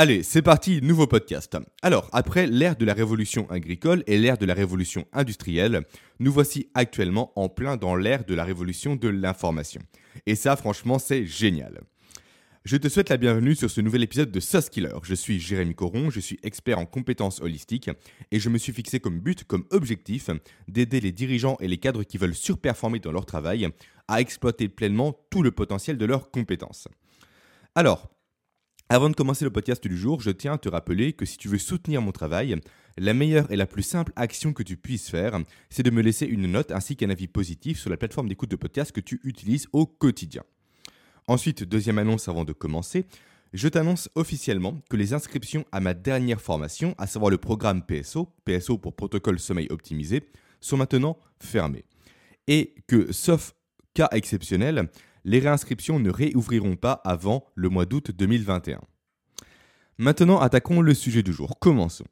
Allez, c'est parti, nouveau podcast. Alors, après l'ère de la révolution agricole et l'ère de la révolution industrielle, nous voici actuellement en plein dans l'ère de la révolution de l'information. Et ça, franchement, c'est génial. Je te souhaite la bienvenue sur ce nouvel épisode de SaaS Killer. Je suis Jérémy Coron, je suis expert en compétences holistiques et je me suis fixé comme but, comme objectif, d'aider les dirigeants et les cadres qui veulent surperformer dans leur travail à exploiter pleinement tout le potentiel de leurs compétences. Alors, avant de commencer le podcast du jour, je tiens à te rappeler que si tu veux soutenir mon travail, la meilleure et la plus simple action que tu puisses faire, c'est de me laisser une note ainsi qu'un avis positif sur la plateforme d'écoute de podcast que tu utilises au quotidien. Ensuite, deuxième annonce avant de commencer, je t'annonce officiellement que les inscriptions à ma dernière formation, à savoir le programme PSO, PSO pour protocole sommeil optimisé, sont maintenant fermées. Et que, sauf cas exceptionnel, les réinscriptions ne réouvriront pas avant le mois d'août 2021. Maintenant, attaquons le sujet du jour. Commençons.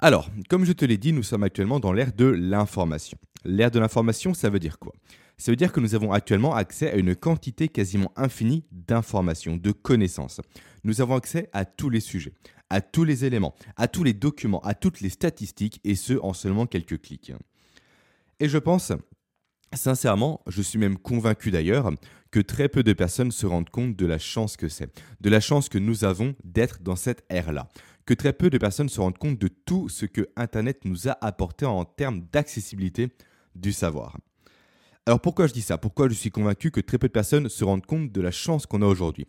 Alors, comme je te l'ai dit, nous sommes actuellement dans l'ère de l'information. L'ère de l'information, ça veut dire quoi? Ça veut dire que nous avons actuellement accès à une quantité quasiment infinie d'informations, de connaissances. Nous avons accès à tous les sujets, à tous les éléments, à tous les documents, à toutes les statistiques, et ce en seulement quelques clics. Et je pense Sincèrement, je suis même convaincu d'ailleurs que très peu de personnes se rendent compte de la chance que c'est, de la chance que nous avons d'être dans cette ère-là, que très peu de personnes se rendent compte de tout ce que Internet nous a apporté en termes d'accessibilité du savoir. Alors pourquoi je dis ça? Pourquoi je suis convaincu que très peu de personnes se rendent compte de la chance qu'on a aujourd'hui?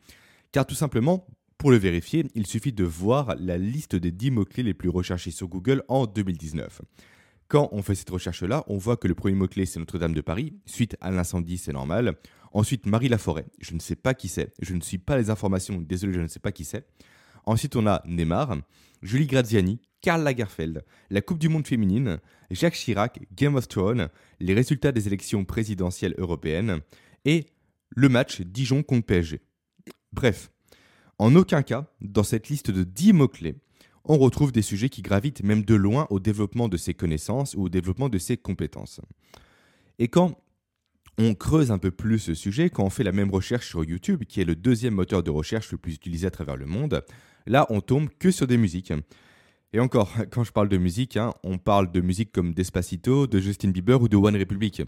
Car tout simplement, pour le vérifier, il suffit de voir la liste des 10 mots-clés les plus recherchés sur Google en 2019. Quand on fait cette recherche-là, on voit que le premier mot-clé, c'est Notre-Dame de Paris. Suite à l'incendie, c'est normal. Ensuite, Marie Laforêt. Je ne sais pas qui c'est. Je ne suis pas les informations. Désolé, je ne sais pas qui c'est. Ensuite, on a Neymar, Julie Graziani, Karl Lagerfeld, la Coupe du Monde féminine, Jacques Chirac, Game of Thrones, les résultats des élections présidentielles européennes et le match Dijon contre PSG. Bref, en aucun cas, dans cette liste de 10 mots-clés, on retrouve des sujets qui gravitent même de loin au développement de ses connaissances ou au développement de ses compétences. Et quand on creuse un peu plus ce sujet, quand on fait la même recherche sur YouTube, qui est le deuxième moteur de recherche le plus utilisé à travers le monde, là on tombe que sur des musiques. Et encore, quand je parle de musique, hein, on parle de musique comme Despacito, de Justin Bieber ou de One Republic.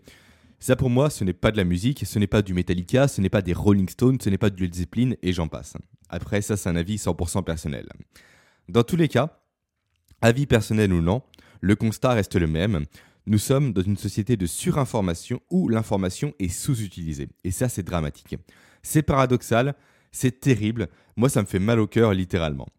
Ça pour moi, ce n'est pas de la musique, ce n'est pas du Metallica, ce n'est pas des Rolling Stones, ce n'est pas du Led Zeppelin et j'en passe. Après, ça c'est un avis 100% personnel. Dans tous les cas, avis personnel ou non, le constat reste le même. Nous sommes dans une société de surinformation où l'information est sous-utilisée. Et ça, c'est dramatique. C'est paradoxal, c'est terrible. Moi, ça me fait mal au cœur, littéralement.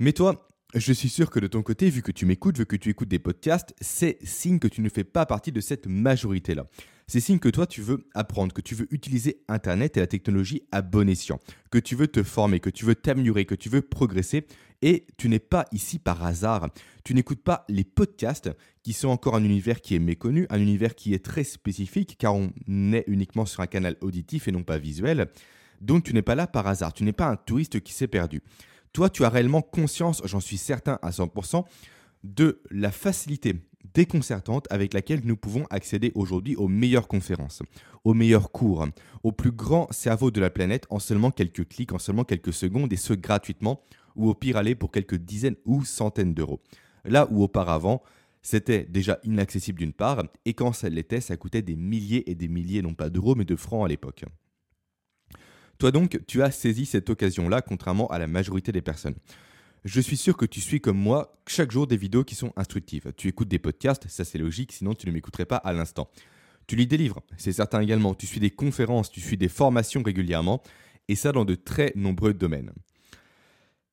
Mais toi, je suis sûr que de ton côté, vu que tu m'écoutes, vu que tu écoutes des podcasts, c'est signe que tu ne fais pas partie de cette majorité-là. C'est signe que toi, tu veux apprendre, que tu veux utiliser Internet et la technologie à bon escient, que tu veux te former, que tu veux t'améliorer, que tu veux progresser. Et tu n'es pas ici par hasard. Tu n'écoutes pas les podcasts qui sont encore un univers qui est méconnu, un univers qui est très spécifique car on est uniquement sur un canal auditif et non pas visuel. Donc tu n'es pas là par hasard. Tu n'es pas un touriste qui s'est perdu. Toi, tu as réellement conscience, j'en suis certain à 100%, de la facilité déconcertante avec laquelle nous pouvons accéder aujourd'hui aux meilleures conférences, aux meilleurs cours, aux plus grands cerveaux de la planète en seulement quelques clics, en seulement quelques secondes, et ce gratuitement, ou au pire aller pour quelques dizaines ou centaines d'euros. Là où auparavant, c'était déjà inaccessible d'une part, et quand ça l'était, ça coûtait des milliers et des milliers, non pas d'euros, mais de francs à l'époque. Toi donc, tu as saisi cette occasion-là, contrairement à la majorité des personnes. Je suis sûr que tu suis comme moi chaque jour des vidéos qui sont instructives. Tu écoutes des podcasts, ça c'est logique, sinon tu ne m'écouterais pas à l'instant. Tu lis des livres, c'est certain également. Tu suis des conférences, tu suis des formations régulièrement, et ça dans de très nombreux domaines.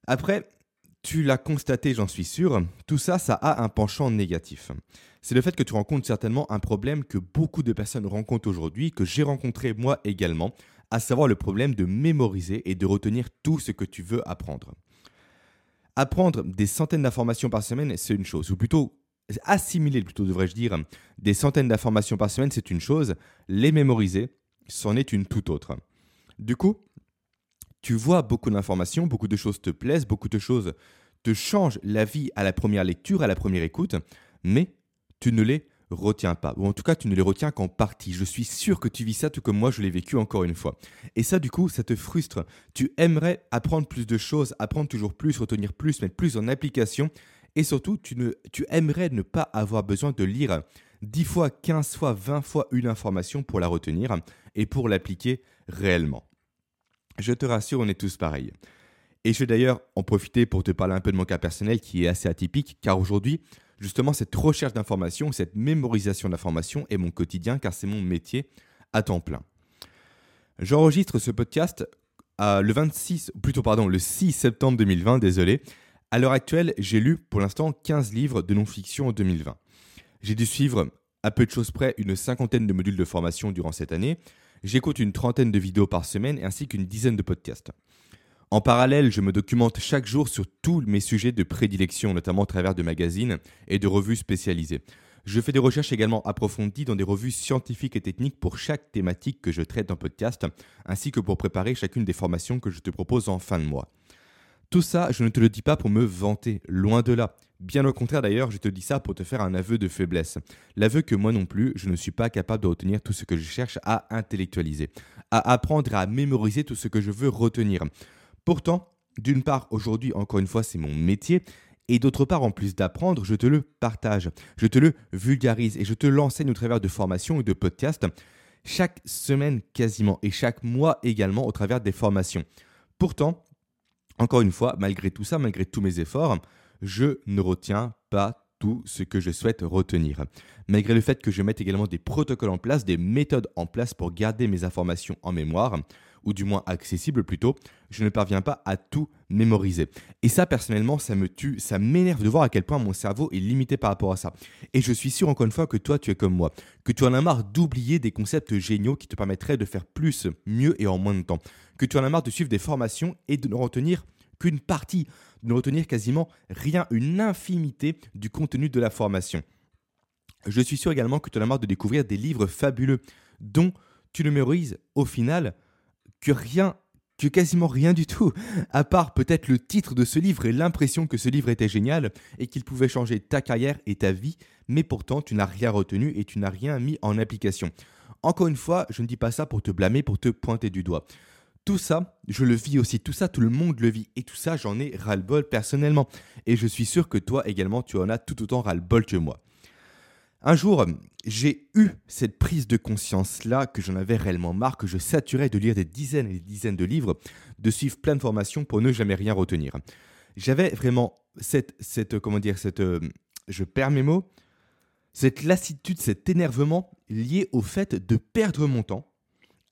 Après, tu l'as constaté, j'en suis sûr, tout ça, ça a un penchant négatif. C'est le fait que tu rencontres certainement un problème que beaucoup de personnes rencontrent aujourd'hui, que j'ai rencontré moi également, à savoir le problème de mémoriser et de retenir tout ce que tu veux apprendre. Apprendre des centaines d'informations par semaine, c'est une chose, ou plutôt assimiler, plutôt devrais-je dire, des centaines d'informations par semaine, c'est une chose, les mémoriser, c'en est une toute autre. Du coup, tu vois beaucoup d'informations, beaucoup de choses te plaisent, beaucoup de choses te changent la vie à la première lecture, à la première écoute, mais tu ne les retiens pas. Ou en tout cas, tu ne les retiens qu'en partie. Je suis sûr que tu vis ça tout comme moi, je l'ai vécu encore une fois. Et ça, du coup, ça te frustre. Tu aimerais apprendre plus de choses, apprendre toujours plus, retenir plus, mettre plus en application. Et surtout, tu, aimerais ne pas avoir besoin de lire 10 fois, 15 fois, 20 fois une information pour la retenir et pour l'appliquer réellement. Je te rassure, on est tous pareils. Et je vais d'ailleurs en profiter pour te parler un peu de mon cas personnel qui est assez atypique, car aujourd'hui, justement, cette recherche d'informations, cette mémorisation d'informations est mon quotidien, car c'est mon métier à temps plein. J'enregistre ce podcast le 26, plutôt pardon, le 6 septembre 2020, désolé. À l'heure actuelle, j'ai lu pour l'instant 15 livres de non-fiction en 2020. J'ai dû suivre, à peu de choses près, une cinquantaine de modules de formation durant cette année. J'écoute une trentaine de vidéos par semaine ainsi qu'une dizaine de podcasts. En parallèle, je me documente chaque jour sur tous mes sujets de prédilection, notamment à travers de magazines et de revues spécialisées. Je fais des recherches également approfondies dans des revues scientifiques et techniques pour chaque thématique que je traite en podcast, ainsi que pour préparer chacune des formations que je te propose en fin de mois. Tout ça, je ne te le dis pas pour me vanter, loin de là. Bien au contraire d'ailleurs, je te dis ça pour te faire un aveu de faiblesse. L'aveu que moi non plus, je ne suis pas capable de retenir tout ce que je cherche à intellectualiser, à apprendre à mémoriser tout ce que je veux retenir. Pourtant, d'une part, aujourd'hui, encore une fois, c'est mon métier. Et d'autre part, en plus d'apprendre, je te le partage, je te le vulgarise et je te l'enseigne au travers de formations et de podcasts, chaque semaine quasiment et chaque mois également au travers des formations. Pourtant, encore une fois, malgré tout ça, malgré tous mes efforts, je ne retiens pas tout ce que je souhaite retenir. Malgré le fait que je mette également des protocoles en place, des méthodes en place pour garder mes informations en mémoire, ou du moins accessible plutôt, je ne parviens pas à tout mémoriser. Et ça, personnellement, ça me tue, ça m'énerve de voir à quel point mon cerveau est limité par rapport à ça. Et je suis sûr, encore une fois, que toi, tu es comme moi, que tu en as marre d'oublier des concepts géniaux qui te permettraient de faire plus, mieux et en moins de temps. Que tu en as marre de suivre des formations et de ne retenir qu'une partie, de ne retenir quasiment rien, une infimité du contenu de la formation. Je suis sûr également que tu en as marre de découvrir des livres fabuleux dont tu ne mémorises au final que rien, que quasiment rien du tout, à part peut-être le titre de ce livre et l'impression que ce livre était génial et qu'il pouvait changer ta carrière et ta vie, mais pourtant tu n'as rien retenu et tu n'as rien mis en application. Encore une fois, je ne dis pas ça pour te blâmer, pour te pointer du doigt. Tout ça, je le vis aussi, tout ça, tout le monde le vit. Et tout ça, j'en ai ras-le-bol personnellement. Et je suis sûr que toi également, tu en as tout autant ras-le-bol que moi. Un jour, j'ai eu cette prise de conscience-là que j'en avais réellement marre, que je saturais de lire des dizaines et des dizaines de livres, de suivre plein de formations pour ne jamais rien retenir. J'avais vraiment cette, cette, comment dire, cette, euh, je perds mes mots, cette lassitude, cet énervement lié au fait de perdre mon temps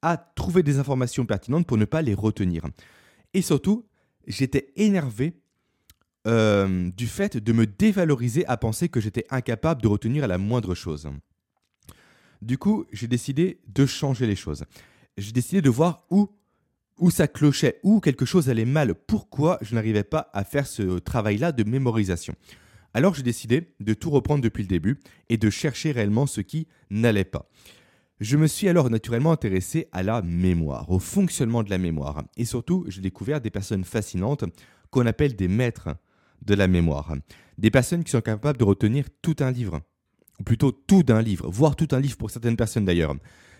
à trouver des informations pertinentes pour ne pas les retenir. Et surtout, j'étais énervé euh, du fait de me dévaloriser à penser que j'étais incapable de retenir la moindre chose. Du coup, j'ai décidé de changer les choses. J'ai décidé de voir où, où ça clochait, où quelque chose allait mal, pourquoi je n'arrivais pas à faire ce travail-là de mémorisation. Alors j'ai décidé de tout reprendre depuis le début et de chercher réellement ce qui n'allait pas. Je me suis alors naturellement intéressé à la mémoire, au fonctionnement de la mémoire. Et surtout, j'ai découvert des personnes fascinantes qu'on appelle des maîtres de la mémoire. Des personnes qui sont capables de retenir tout un livre, ou plutôt tout d'un livre, voire tout un livre pour certaines personnes d'ailleurs.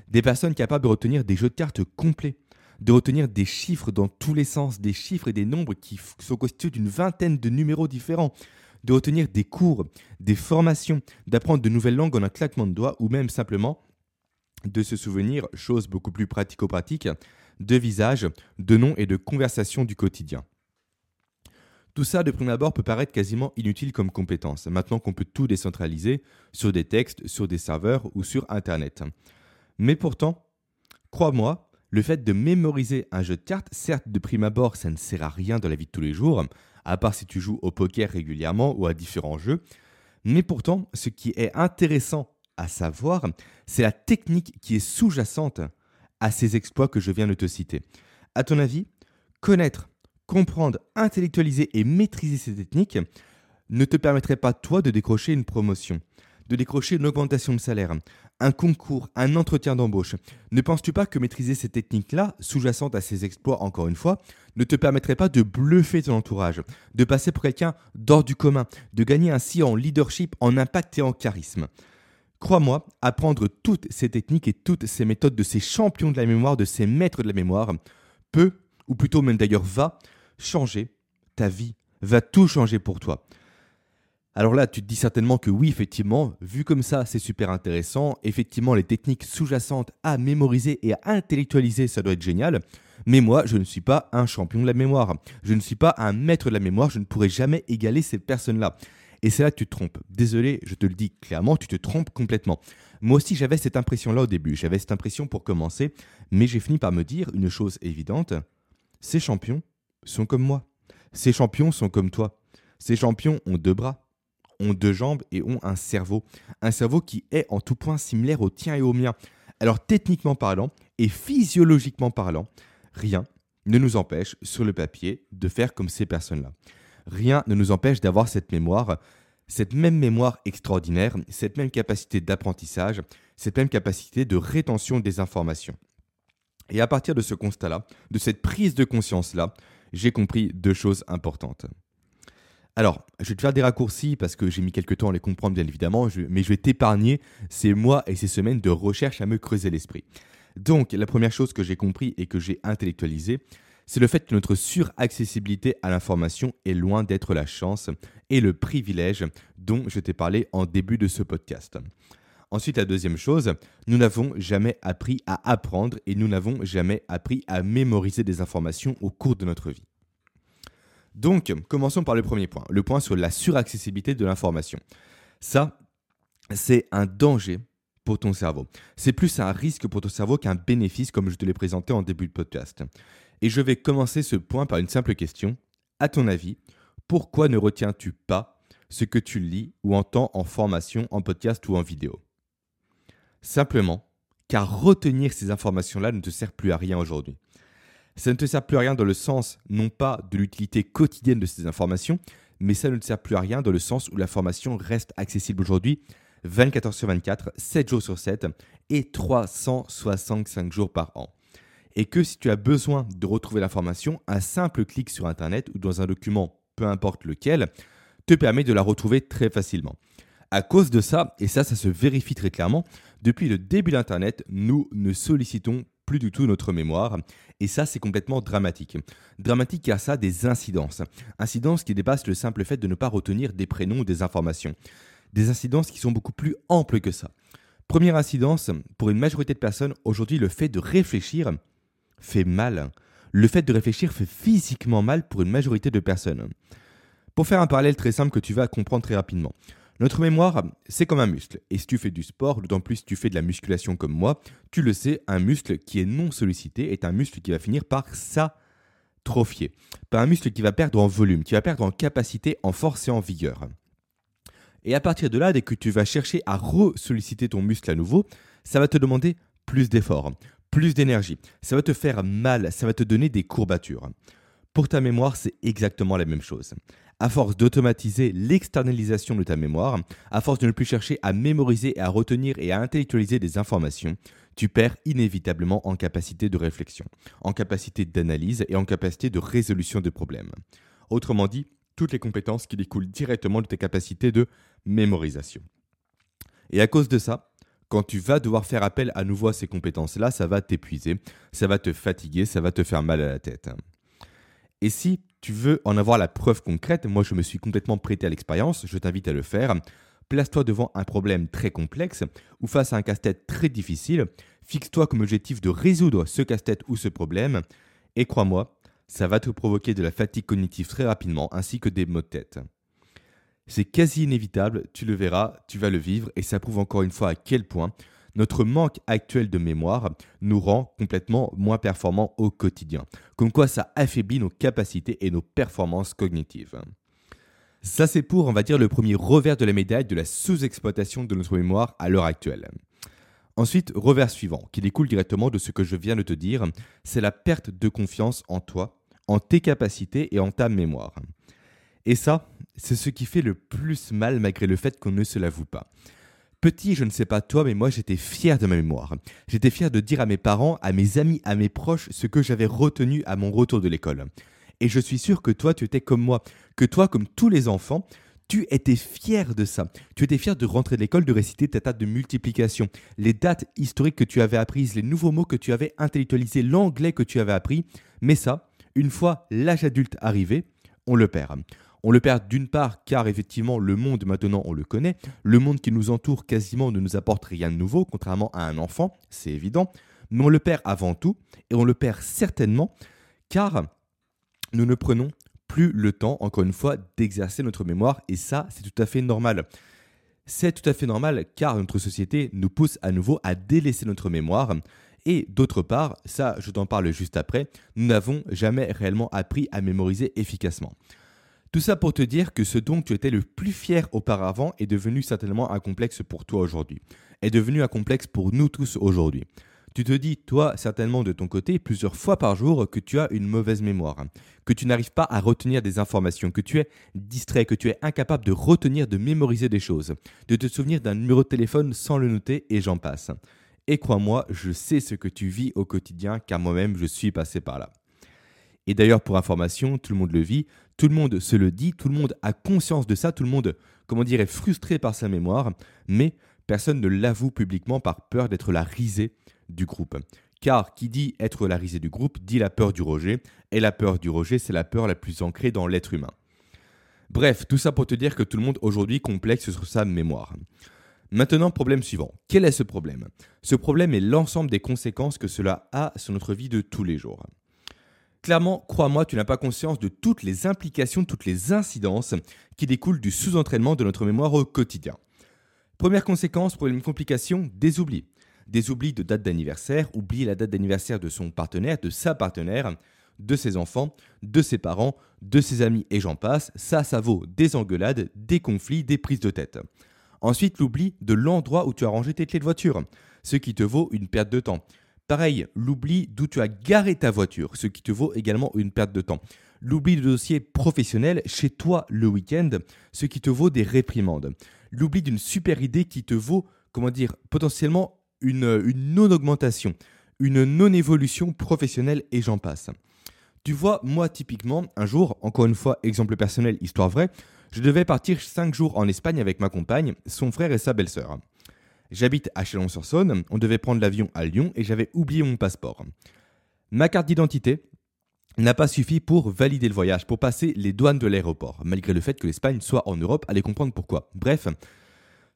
Des personnes capables de retenir des jeux de cartes complets, de retenir des chiffres dans tous les sens, des chiffres et des nombres qui sont constitués d'une vingtaine de numéros différents, de retenir des cours, des formations, d'apprendre de nouvelles langues en un claquement de doigts ou même simplement de se souvenir, chose beaucoup plus pratico-pratique, de visages, de noms et de conversations du quotidien. Tout ça, de prime abord, peut paraître quasiment inutile comme compétence, maintenant qu'on peut tout décentraliser sur des textes, sur des serveurs ou sur Internet. Mais pourtant, crois-moi, le fait de mémoriser un jeu de cartes, certes, de prime abord, ça ne sert à rien dans la vie de tous les jours, à part si tu joues au poker régulièrement ou à différents jeux. Mais pourtant, ce qui est intéressant à savoir, c'est la technique qui est sous-jacente à ces exploits que je viens de te citer. À ton avis, connaître comprendre, intellectualiser et maîtriser ces techniques ne te permettrait pas, toi, de décrocher une promotion, de décrocher une augmentation de salaire, un concours, un entretien d'embauche. Ne penses-tu pas que maîtriser ces techniques-là, sous-jacentes à ces exploits encore une fois, ne te permettrait pas de bluffer ton entourage, de passer pour quelqu'un d'hors du commun, de gagner ainsi en leadership, en impact et en charisme? Crois-moi, apprendre toutes ces techniques et toutes ces méthodes de ces champions de la mémoire, de ces maîtres de la mémoire, peut, ou plutôt même d'ailleurs va, changer ta vie, va tout changer pour toi. Alors là, tu te dis certainement que oui, effectivement, vu comme ça, c'est super intéressant. Effectivement, les techniques sous-jacentes à mémoriser et à intellectualiser, ça doit être génial. Mais moi, je ne suis pas un champion de la mémoire. Je ne suis pas un maître de la mémoire. Je ne pourrai jamais égaler ces personnes-là. Et c'est là que tu te trompes. Désolé, je te le dis clairement, tu te trompes complètement. Moi aussi, j'avais cette impression-là au début. J'avais cette impression pour commencer. Mais j'ai fini par me dire une chose évidente. Ces champions sont comme moi. Ces champions sont comme toi. Ces champions ont deux bras ont deux jambes et ont un cerveau. Un cerveau qui est en tout point similaire au tien et au mien. Alors techniquement parlant et physiologiquement parlant, rien ne nous empêche sur le papier de faire comme ces personnes-là. Rien ne nous empêche d'avoir cette mémoire, cette même mémoire extraordinaire, cette même capacité d'apprentissage, cette même capacité de rétention des informations. Et à partir de ce constat-là, de cette prise de conscience-là, j'ai compris deux choses importantes. Alors, je vais te faire des raccourcis parce que j'ai mis quelques temps à les comprendre, bien évidemment, mais je vais t'épargner ces mois et ces semaines de recherche à me creuser l'esprit. Donc, la première chose que j'ai compris et que j'ai intellectualisé, c'est le fait que notre suraccessibilité à l'information est loin d'être la chance et le privilège dont je t'ai parlé en début de ce podcast. Ensuite, la deuxième chose, nous n'avons jamais appris à apprendre et nous n'avons jamais appris à mémoriser des informations au cours de notre vie. Donc, commençons par le premier point, le point sur la suraccessibilité de l'information. Ça, c'est un danger pour ton cerveau. C'est plus un risque pour ton cerveau qu'un bénéfice, comme je te l'ai présenté en début de podcast. Et je vais commencer ce point par une simple question. À ton avis, pourquoi ne retiens-tu pas ce que tu lis ou entends en formation, en podcast ou en vidéo? Simplement, car retenir ces informations-là ne te sert plus à rien aujourd'hui. Ça ne te sert plus à rien dans le sens, non pas de l'utilité quotidienne de ces informations, mais ça ne te sert plus à rien dans le sens où l'information reste accessible aujourd'hui 24 heures sur 24, 7 jours sur 7 et 365 jours par an. Et que si tu as besoin de retrouver l'information, un simple clic sur Internet ou dans un document, peu importe lequel, te permet de la retrouver très facilement. À cause de ça, et ça, ça se vérifie très clairement, depuis le début d'Internet, nous ne sollicitons plus du tout notre mémoire. Et ça, c'est complètement dramatique. Dramatique car ça a des incidences. Incidences qui dépassent le simple fait de ne pas retenir des prénoms ou des informations. Des incidences qui sont beaucoup plus amples que ça. Première incidence, pour une majorité de personnes, aujourd'hui, le fait de réfléchir fait mal. Le fait de réfléchir fait physiquement mal pour une majorité de personnes. Pour faire un parallèle très simple que tu vas comprendre très rapidement. Notre mémoire, c'est comme un muscle. Et si tu fais du sport, d'autant plus si tu fais de la musculation comme moi, tu le sais, un muscle qui est non sollicité est un muscle qui va finir par s'atrophier. Pas un muscle qui va perdre en volume, qui va perdre en capacité, en force et en vigueur. Et à partir de là, dès que tu vas chercher à re-solliciter ton muscle à nouveau, ça va te demander plus d'efforts, plus d'énergie. Ça va te faire mal, ça va te donner des courbatures. Pour ta mémoire, c'est exactement la même chose à force d'automatiser l'externalisation de ta mémoire, à force de ne plus chercher à mémoriser, à retenir et à intellectualiser des informations, tu perds inévitablement en capacité de réflexion, en capacité d'analyse et en capacité de résolution de problèmes. Autrement dit, toutes les compétences qui découlent directement de tes capacités de mémorisation. Et à cause de ça, quand tu vas devoir faire appel à nouveau à ces compétences-là, ça va t'épuiser, ça va te fatiguer, ça va te faire mal à la tête. Et si tu veux en avoir la preuve concrète, moi je me suis complètement prêté à l'expérience, je t'invite à le faire. Place-toi devant un problème très complexe ou face à un casse-tête très difficile, fixe-toi comme objectif de résoudre ce casse-tête ou ce problème, et crois-moi, ça va te provoquer de la fatigue cognitive très rapidement ainsi que des maux de tête. C'est quasi inévitable, tu le verras, tu vas le vivre, et ça prouve encore une fois à quel point notre manque actuel de mémoire nous rend complètement moins performants au quotidien. Comme quoi ça affaiblit nos capacités et nos performances cognitives. Ça c'est pour, on va dire, le premier revers de la médaille de la sous-exploitation de notre mémoire à l'heure actuelle. Ensuite, revers suivant, qui découle directement de ce que je viens de te dire, c'est la perte de confiance en toi, en tes capacités et en ta mémoire. Et ça, c'est ce qui fait le plus mal malgré le fait qu'on ne se l'avoue pas. Petit, je ne sais pas toi, mais moi j'étais fier de ma mémoire. J'étais fier de dire à mes parents, à mes amis, à mes proches ce que j'avais retenu à mon retour de l'école. Et je suis sûr que toi, tu étais comme moi, que toi, comme tous les enfants, Tu étais fier de ça. Tu étais fier de rentrer de l'école, de réciter ta table de multiplication, les dates historiques que tu avais apprises, les nouveaux mots que tu avais intellectualisés, l'anglais que tu avais appris. Mais ça, une fois l'âge adulte arrivé, on le perd. On le perd d'une part car effectivement le monde maintenant on le connaît, le monde qui nous entoure quasiment ne nous apporte rien de nouveau, contrairement à un enfant, c'est évident, mais on le perd avant tout, et on le perd certainement car nous ne prenons plus le temps, encore une fois, d'exercer notre mémoire, et ça c'est tout à fait normal. C'est tout à fait normal car notre société nous pousse à nouveau à délaisser notre mémoire. Et d'autre part, ça je t'en parle juste après, nous n'avons jamais réellement appris à mémoriser efficacement. Tout ça pour te dire que ce dont tu étais le plus fier auparavant est devenu certainement un complexe pour toi aujourd'hui. Est devenu un complexe pour nous tous aujourd'hui. Tu te dis, toi, certainement de ton côté, plusieurs fois par jour, que tu as une mauvaise mémoire, que tu n'arrives pas à retenir des informations, que tu es distrait, que tu es incapable de retenir, de mémoriser des choses, de te souvenir d'un numéro de téléphone sans le noter, et j'en passe. Et crois-moi, je sais ce que tu vis au quotidien, car moi-même, je suis passé par là. Et d'ailleurs, pour information, tout le monde le vit, tout le monde se le dit, tout le monde a conscience de ça, tout le monde, comment dire, est frustré par sa mémoire, mais personne ne l'avoue publiquement par peur d'être la risée du groupe. Car qui dit être la risée du groupe dit la peur du rejet, et la peur du rejet, c'est la peur la plus ancrée dans l'être humain. Bref, tout ça pour te dire que tout le monde aujourd'hui complexe sur sa mémoire. Maintenant, problème suivant. Quel est ce problème? Ce problème est l'ensemble des conséquences que cela a sur notre vie de tous les jours. Clairement, crois-moi, tu n'as pas conscience de toutes les implications, toutes les incidences qui découlent du sous-entraînement de notre mémoire au quotidien. Première conséquence, problème complication, des oublis. Des oublis de date d'anniversaire, oublier la date d'anniversaire de son partenaire, de sa partenaire, de ses enfants, de ses parents, de ses amis et j'en passe. Ça, ça vaut des engueulades, des conflits, des prises de tête. Ensuite, l'oubli de l'endroit où tu as rangé tes clés de voiture, ce qui te vaut une perte de temps. Pareil, l'oubli d'où tu as garé ta voiture, ce qui te vaut également une perte de temps. L'oubli de dossier professionnel chez toi le week-end, ce qui te vaut des réprimandes. L'oubli d'une super idée qui te vaut, comment dire, potentiellement une, non-augmentation, une non-évolution professionnelle et j'en passe. Tu vois, moi typiquement, un jour, encore une fois, exemple personnel, histoire vraie, je devais partir 5 jours en Espagne avec ma compagne, son frère et sa belle-sœur. J'habite à Chalon-sur-Saône, on devait prendre l'avion à Lyon et j'avais oublié mon passeport. Ma carte d'identité n'a pas suffi pour valider le voyage, pour passer les douanes de l'aéroport, malgré le fait que l'Espagne soit en Europe, allez comprendre pourquoi. Bref,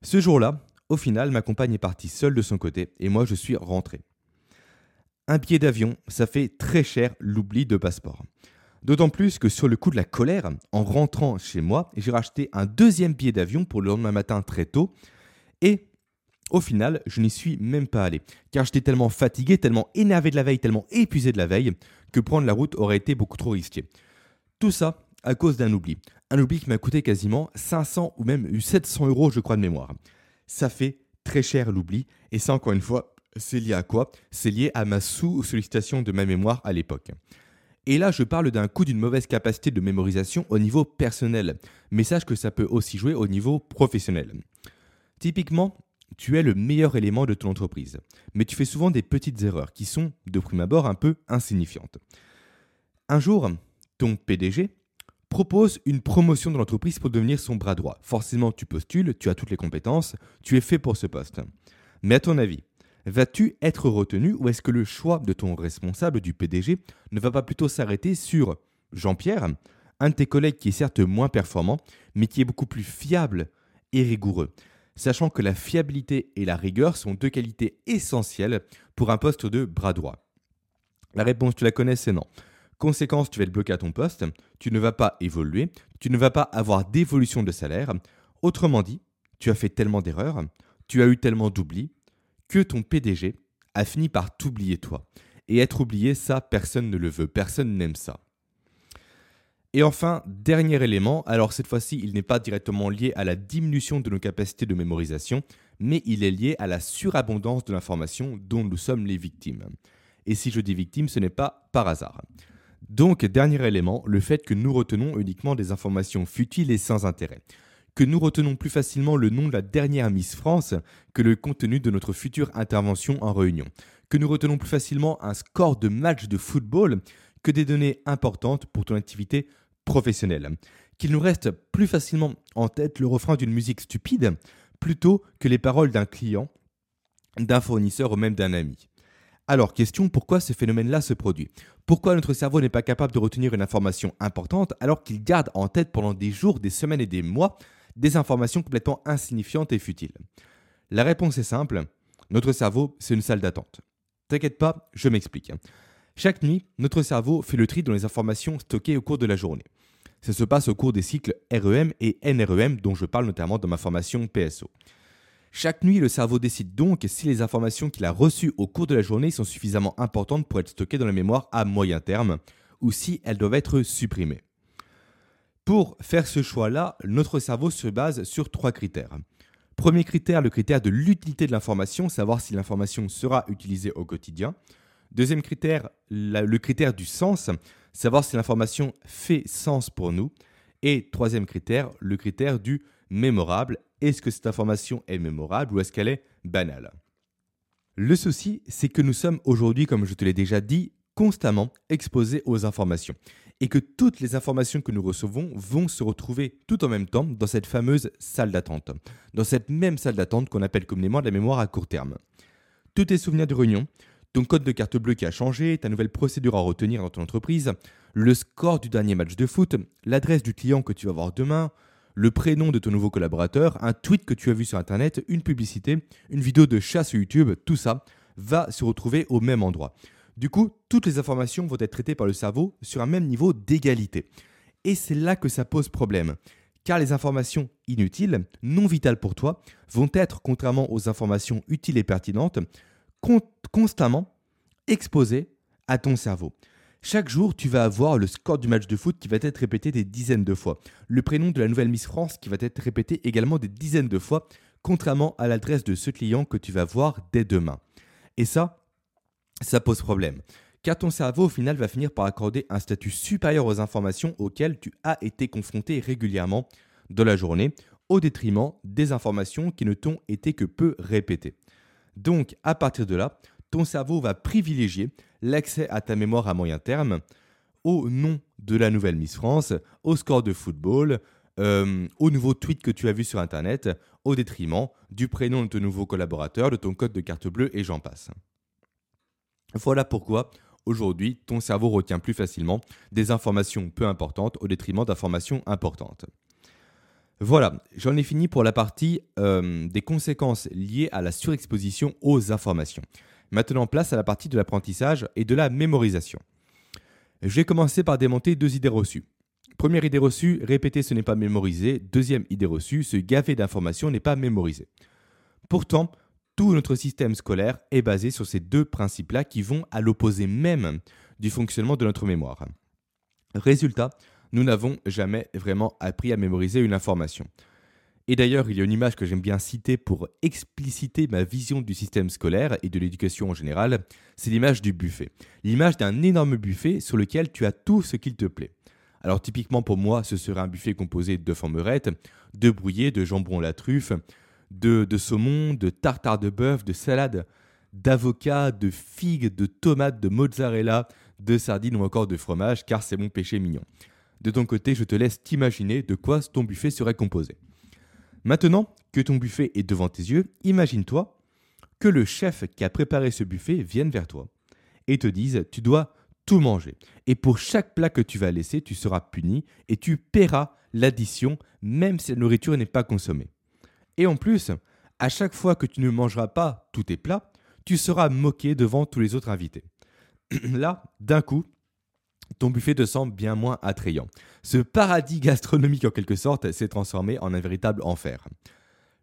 ce jour-là, au final, ma compagne est partie seule de son côté et moi je suis rentré. Un billet d'avion, ça fait très cher l'oubli de passeport. D'autant plus que sur le coup de la colère, en rentrant chez moi, j'ai racheté un deuxième billet d'avion pour le lendemain matin très tôt et au final, je n'y suis même pas allé, car j'étais tellement fatigué, tellement énervé de la veille, tellement épuisé de la veille, que prendre la route aurait été beaucoup trop risqué. Tout ça à cause d'un oubli. Un oubli qui m'a coûté quasiment 500 ou même 700 euros, je crois, de mémoire. Ça fait très cher l'oubli, et ça, encore une fois, c'est lié à quoi? C'est lié à ma sous-sollicitation de ma mémoire à l'époque. Et là, je parle d'un coup d'une mauvaise capacité de mémorisation au niveau personnel, mais sache que ça peut aussi jouer au niveau professionnel. Typiquement, tu es le meilleur élément de ton entreprise, mais tu fais souvent des petites erreurs qui sont, de prime abord, un peu insignifiantes. Un jour, ton PDG propose une promotion de l'entreprise pour devenir son bras droit. Forcément, tu postules, tu as toutes les compétences, tu es fait pour ce poste. Mais à ton avis, vas-tu être retenu ou est-ce que le choix de ton responsable du PDG ne va pas plutôt s'arrêter sur Jean-Pierre, un de tes collègues qui est certes moins performant, mais qui est beaucoup plus fiable et rigoureux? Sachant que la fiabilité et la rigueur sont deux qualités essentielles pour un poste de bras droit La réponse, tu la connais, c'est non. Conséquence, tu vas être bloqué à ton poste, tu ne vas pas évoluer, tu ne vas pas avoir d'évolution de salaire. Autrement dit, tu as fait tellement d'erreurs, tu as eu tellement d'oublis, que ton PDG a fini par t'oublier toi. Et être oublié, ça, personne ne le veut, personne n'aime ça. Et enfin, dernier élément, alors cette fois-ci, il n'est pas directement lié à la diminution de nos capacités de mémorisation, mais il est lié à la surabondance de l'information dont nous sommes les victimes. Et si je dis victime, ce n'est pas par hasard. Donc, dernier élément, le fait que nous retenons uniquement des informations futiles et sans intérêt. Que nous retenons plus facilement le nom de la dernière Miss France que le contenu de notre future intervention en réunion. Que nous retenons plus facilement un score de match de football que des données importantes pour ton activité professionnelle. qu'il nous reste plus facilement en tête le refrain d'une musique stupide plutôt que les paroles d'un client, d'un fournisseur ou même d'un ami. Alors, question, pourquoi ce phénomène-là se produit? Pourquoi notre cerveau n'est pas capable de retenir une information importante alors qu'il garde en tête pendant des jours, des semaines et des mois des informations complètement insignifiantes et futiles? La réponse est simple, notre cerveau, c'est une salle d'attente. T'inquiète pas, je m'explique. Chaque nuit, notre cerveau fait le tri dans les informations stockées au cours de la journée. Ça se passe au cours des cycles REM et NREM dont je parle notamment dans ma formation PSO. Chaque nuit, le cerveau décide donc si les informations qu'il a reçues au cours de la journée sont suffisamment importantes pour être stockées dans la mémoire à moyen terme ou si elles doivent être supprimées. Pour faire ce choix-là, notre cerveau se base sur trois critères. Premier critère, le critère de l'utilité de l'information, savoir si l'information sera utilisée au quotidien. Deuxième critère, le critère du sens, savoir si l'information fait sens pour nous. Et troisième critère, le critère du mémorable. Est-ce que cette information est mémorable ou est-ce qu'elle est banale? Le souci, c'est que nous sommes aujourd'hui, comme je te l'ai déjà dit, constamment exposés aux informations et que toutes les informations que nous recevons vont se retrouver tout en même temps dans cette fameuse salle d'attente, dans cette même salle d'attente qu'on appelle communément la mémoire à court terme. Tous tes souvenirs de réunion, ton code de carte bleue qui a changé, ta nouvelle procédure à retenir dans ton entreprise, le score du dernier match de foot, l'adresse du client que tu vas voir demain, le prénom de ton nouveau collaborateur, un tweet que tu as vu sur Internet, une publicité, une vidéo de chat sur YouTube, tout ça va se retrouver au même endroit. Du coup, toutes les informations vont être traitées par le cerveau sur un même niveau d'égalité. Et c'est là que ça pose problème. Car les informations inutiles, non vitales pour toi, vont être, contrairement aux informations utiles et pertinentes, constamment exposées à ton cerveau. Chaque jour, tu vas avoir le score du match de foot qui va être répété des dizaines de fois. Le prénom de la nouvelle Miss France qui va être répété également des dizaines de fois, contrairement à l'adresse de ce client que tu vas voir dès demain. Et ça, ça pose problème. Car ton cerveau, au final, va finir par accorder un statut supérieur aux informations auxquelles tu as été confronté régulièrement dans la journée, au détriment des informations qui ne t'ont été que peu répétées. Donc, à partir de là, ton cerveau va privilégier l'accès à ta mémoire à moyen terme au nom de la nouvelle Miss France, au score de football, euh, au nouveau tweet que tu as vu sur Internet, au détriment du prénom de ton nouveau collaborateur, de ton code de carte bleue et j'en passe. Voilà pourquoi aujourd'hui ton cerveau retient plus facilement des informations peu importantes au détriment d'informations importantes. Voilà, j'en ai fini pour la partie euh, des conséquences liées à la surexposition aux informations. Maintenant, place à la partie de l'apprentissage et de la mémorisation. Je vais commencer par démonter deux idées reçues. Première idée reçue, répéter ce n'est pas mémoriser. Deuxième idée reçue, se gaver d'informations n'est pas mémoriser. Pourtant, tout notre système scolaire est basé sur ces deux principes-là qui vont à l'opposé même du fonctionnement de notre mémoire. Résultat, nous n'avons jamais vraiment appris à mémoriser une information. Et d'ailleurs, il y a une image que j'aime bien citer pour expliciter ma vision du système scolaire et de l'éducation en général, c'est l'image du buffet. L'image d'un énorme buffet sur lequel tu as tout ce qu'il te plaît. Alors typiquement pour moi, ce serait un buffet composé de formerettes, de brouillés, de jambon à la truffe, de, saumon, de tartare de bœuf, de salade d'avocat, de figues, de tomates, de mozzarella, de sardines ou encore de fromage, car c'est mon péché mignon. De ton côté, je te laisse t'imaginer de quoi ton buffet serait composé. Maintenant que ton buffet est devant tes yeux, imagine-toi que le chef qui a préparé ce buffet vienne vers toi et te dise tu dois tout manger. Et pour chaque plat que tu vas laisser, tu seras puni et tu paieras l'addition même si la nourriture n'est pas consommée. Et en plus, à chaque fois que tu ne mangeras pas tous tes plats, tu seras moqué devant tous les autres invités. Là, d'un coup, ton buffet te semble bien moins attrayant. Ce paradis gastronomique en quelque sorte s'est transformé en un véritable enfer.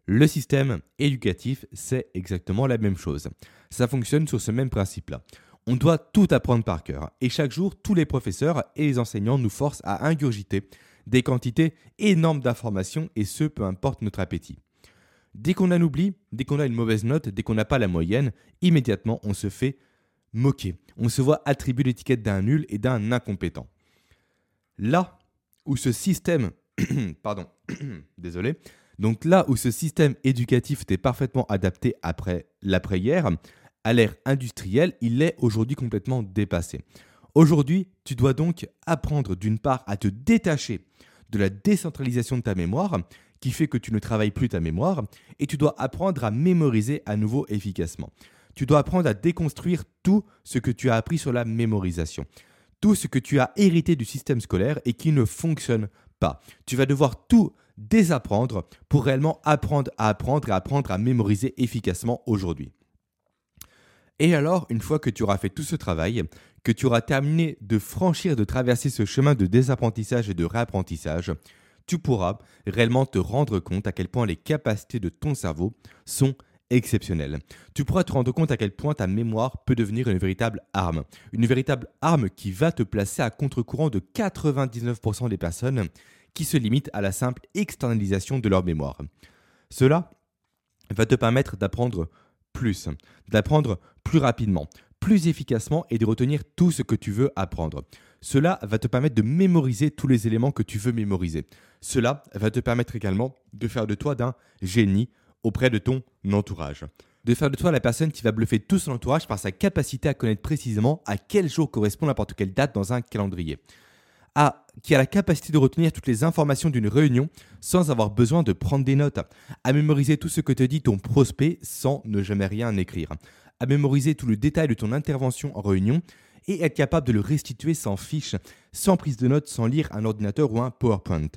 Le système éducatif, c'est exactement la même chose. Ça fonctionne sur ce même principe-là. On doit tout apprendre par cœur, et chaque jour, tous les professeurs et les enseignants nous forcent à ingurgiter des quantités énormes d'informations, et ce, peu importe notre appétit. Dès qu'on a un oubli, dès qu'on a une mauvaise note, dès qu'on n'a pas la moyenne, immédiatement on se fait moquer. On se voit attribuer l'étiquette d'un nul et d'un incompétent. Là où ce système, pardon, désolé, donc là où ce système éducatif était parfaitement adapté après l'après-hier, à l'ère industrielle, il est aujourd'hui complètement dépassé. Aujourd'hui, tu dois donc apprendre d'une part à te détacher de la décentralisation de ta mémoire, qui fait que tu ne travailles plus ta mémoire, et tu dois apprendre à mémoriser à nouveau efficacement. Tu dois apprendre à déconstruire tout ce que tu as appris sur la mémorisation, tout ce que tu as hérité du système scolaire et qui ne fonctionne pas. Tu vas devoir tout désapprendre pour réellement apprendre à apprendre et apprendre à mémoriser efficacement aujourd'hui. Et alors, une fois que tu auras fait tout ce travail, que tu auras terminé de franchir, de traverser ce chemin de désapprentissage et de réapprentissage, tu pourras réellement te rendre compte à quel point les capacités de ton cerveau sont exceptionnelles. Tu pourras te rendre compte à quel point ta mémoire peut devenir une véritable arme. Une véritable arme qui va te placer à contre-courant de 99% des personnes qui se limitent à la simple externalisation de leur mémoire. Cela va te permettre d'apprendre plus, d'apprendre plus rapidement, plus efficacement et de retenir tout ce que tu veux apprendre. Cela va te permettre de mémoriser tous les éléments que tu veux mémoriser. Cela va te permettre également de faire de toi d'un génie auprès de ton entourage. De faire de toi la personne qui va bluffer tout son entourage par sa capacité à connaître précisément à quel jour correspond n'importe quelle date dans un calendrier qui a la capacité de retenir toutes les informations d'une réunion sans avoir besoin de prendre des notes, à mémoriser tout ce que te dit ton prospect sans ne jamais rien écrire, à mémoriser tout le détail de ton intervention en réunion et être capable de le restituer sans fiche, sans prise de notes, sans lire un ordinateur ou un PowerPoint.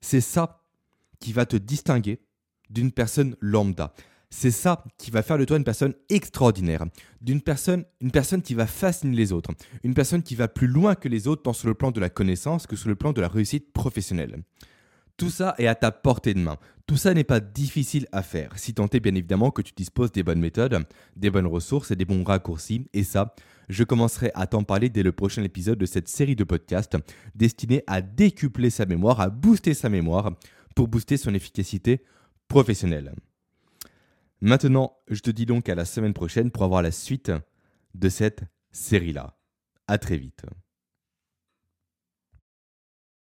C'est ça qui va te distinguer d'une personne lambda. C'est ça qui va faire de toi une personne extraordinaire, d'une personne, une personne qui va fasciner les autres, une personne qui va plus loin que les autres tant sur le plan de la connaissance que sur le plan de la réussite professionnelle. Tout ça est à ta portée de main. Tout ça n'est pas difficile à faire, si tant est bien évidemment que tu disposes des bonnes méthodes, des bonnes ressources et des bons raccourcis. Et ça, je commencerai à t'en parler dès le prochain épisode de cette série de podcasts destinée à décupler sa mémoire, à booster sa mémoire pour booster son efficacité professionnelle. Maintenant, je te dis donc à la semaine prochaine pour avoir la suite de cette série-là. À très vite.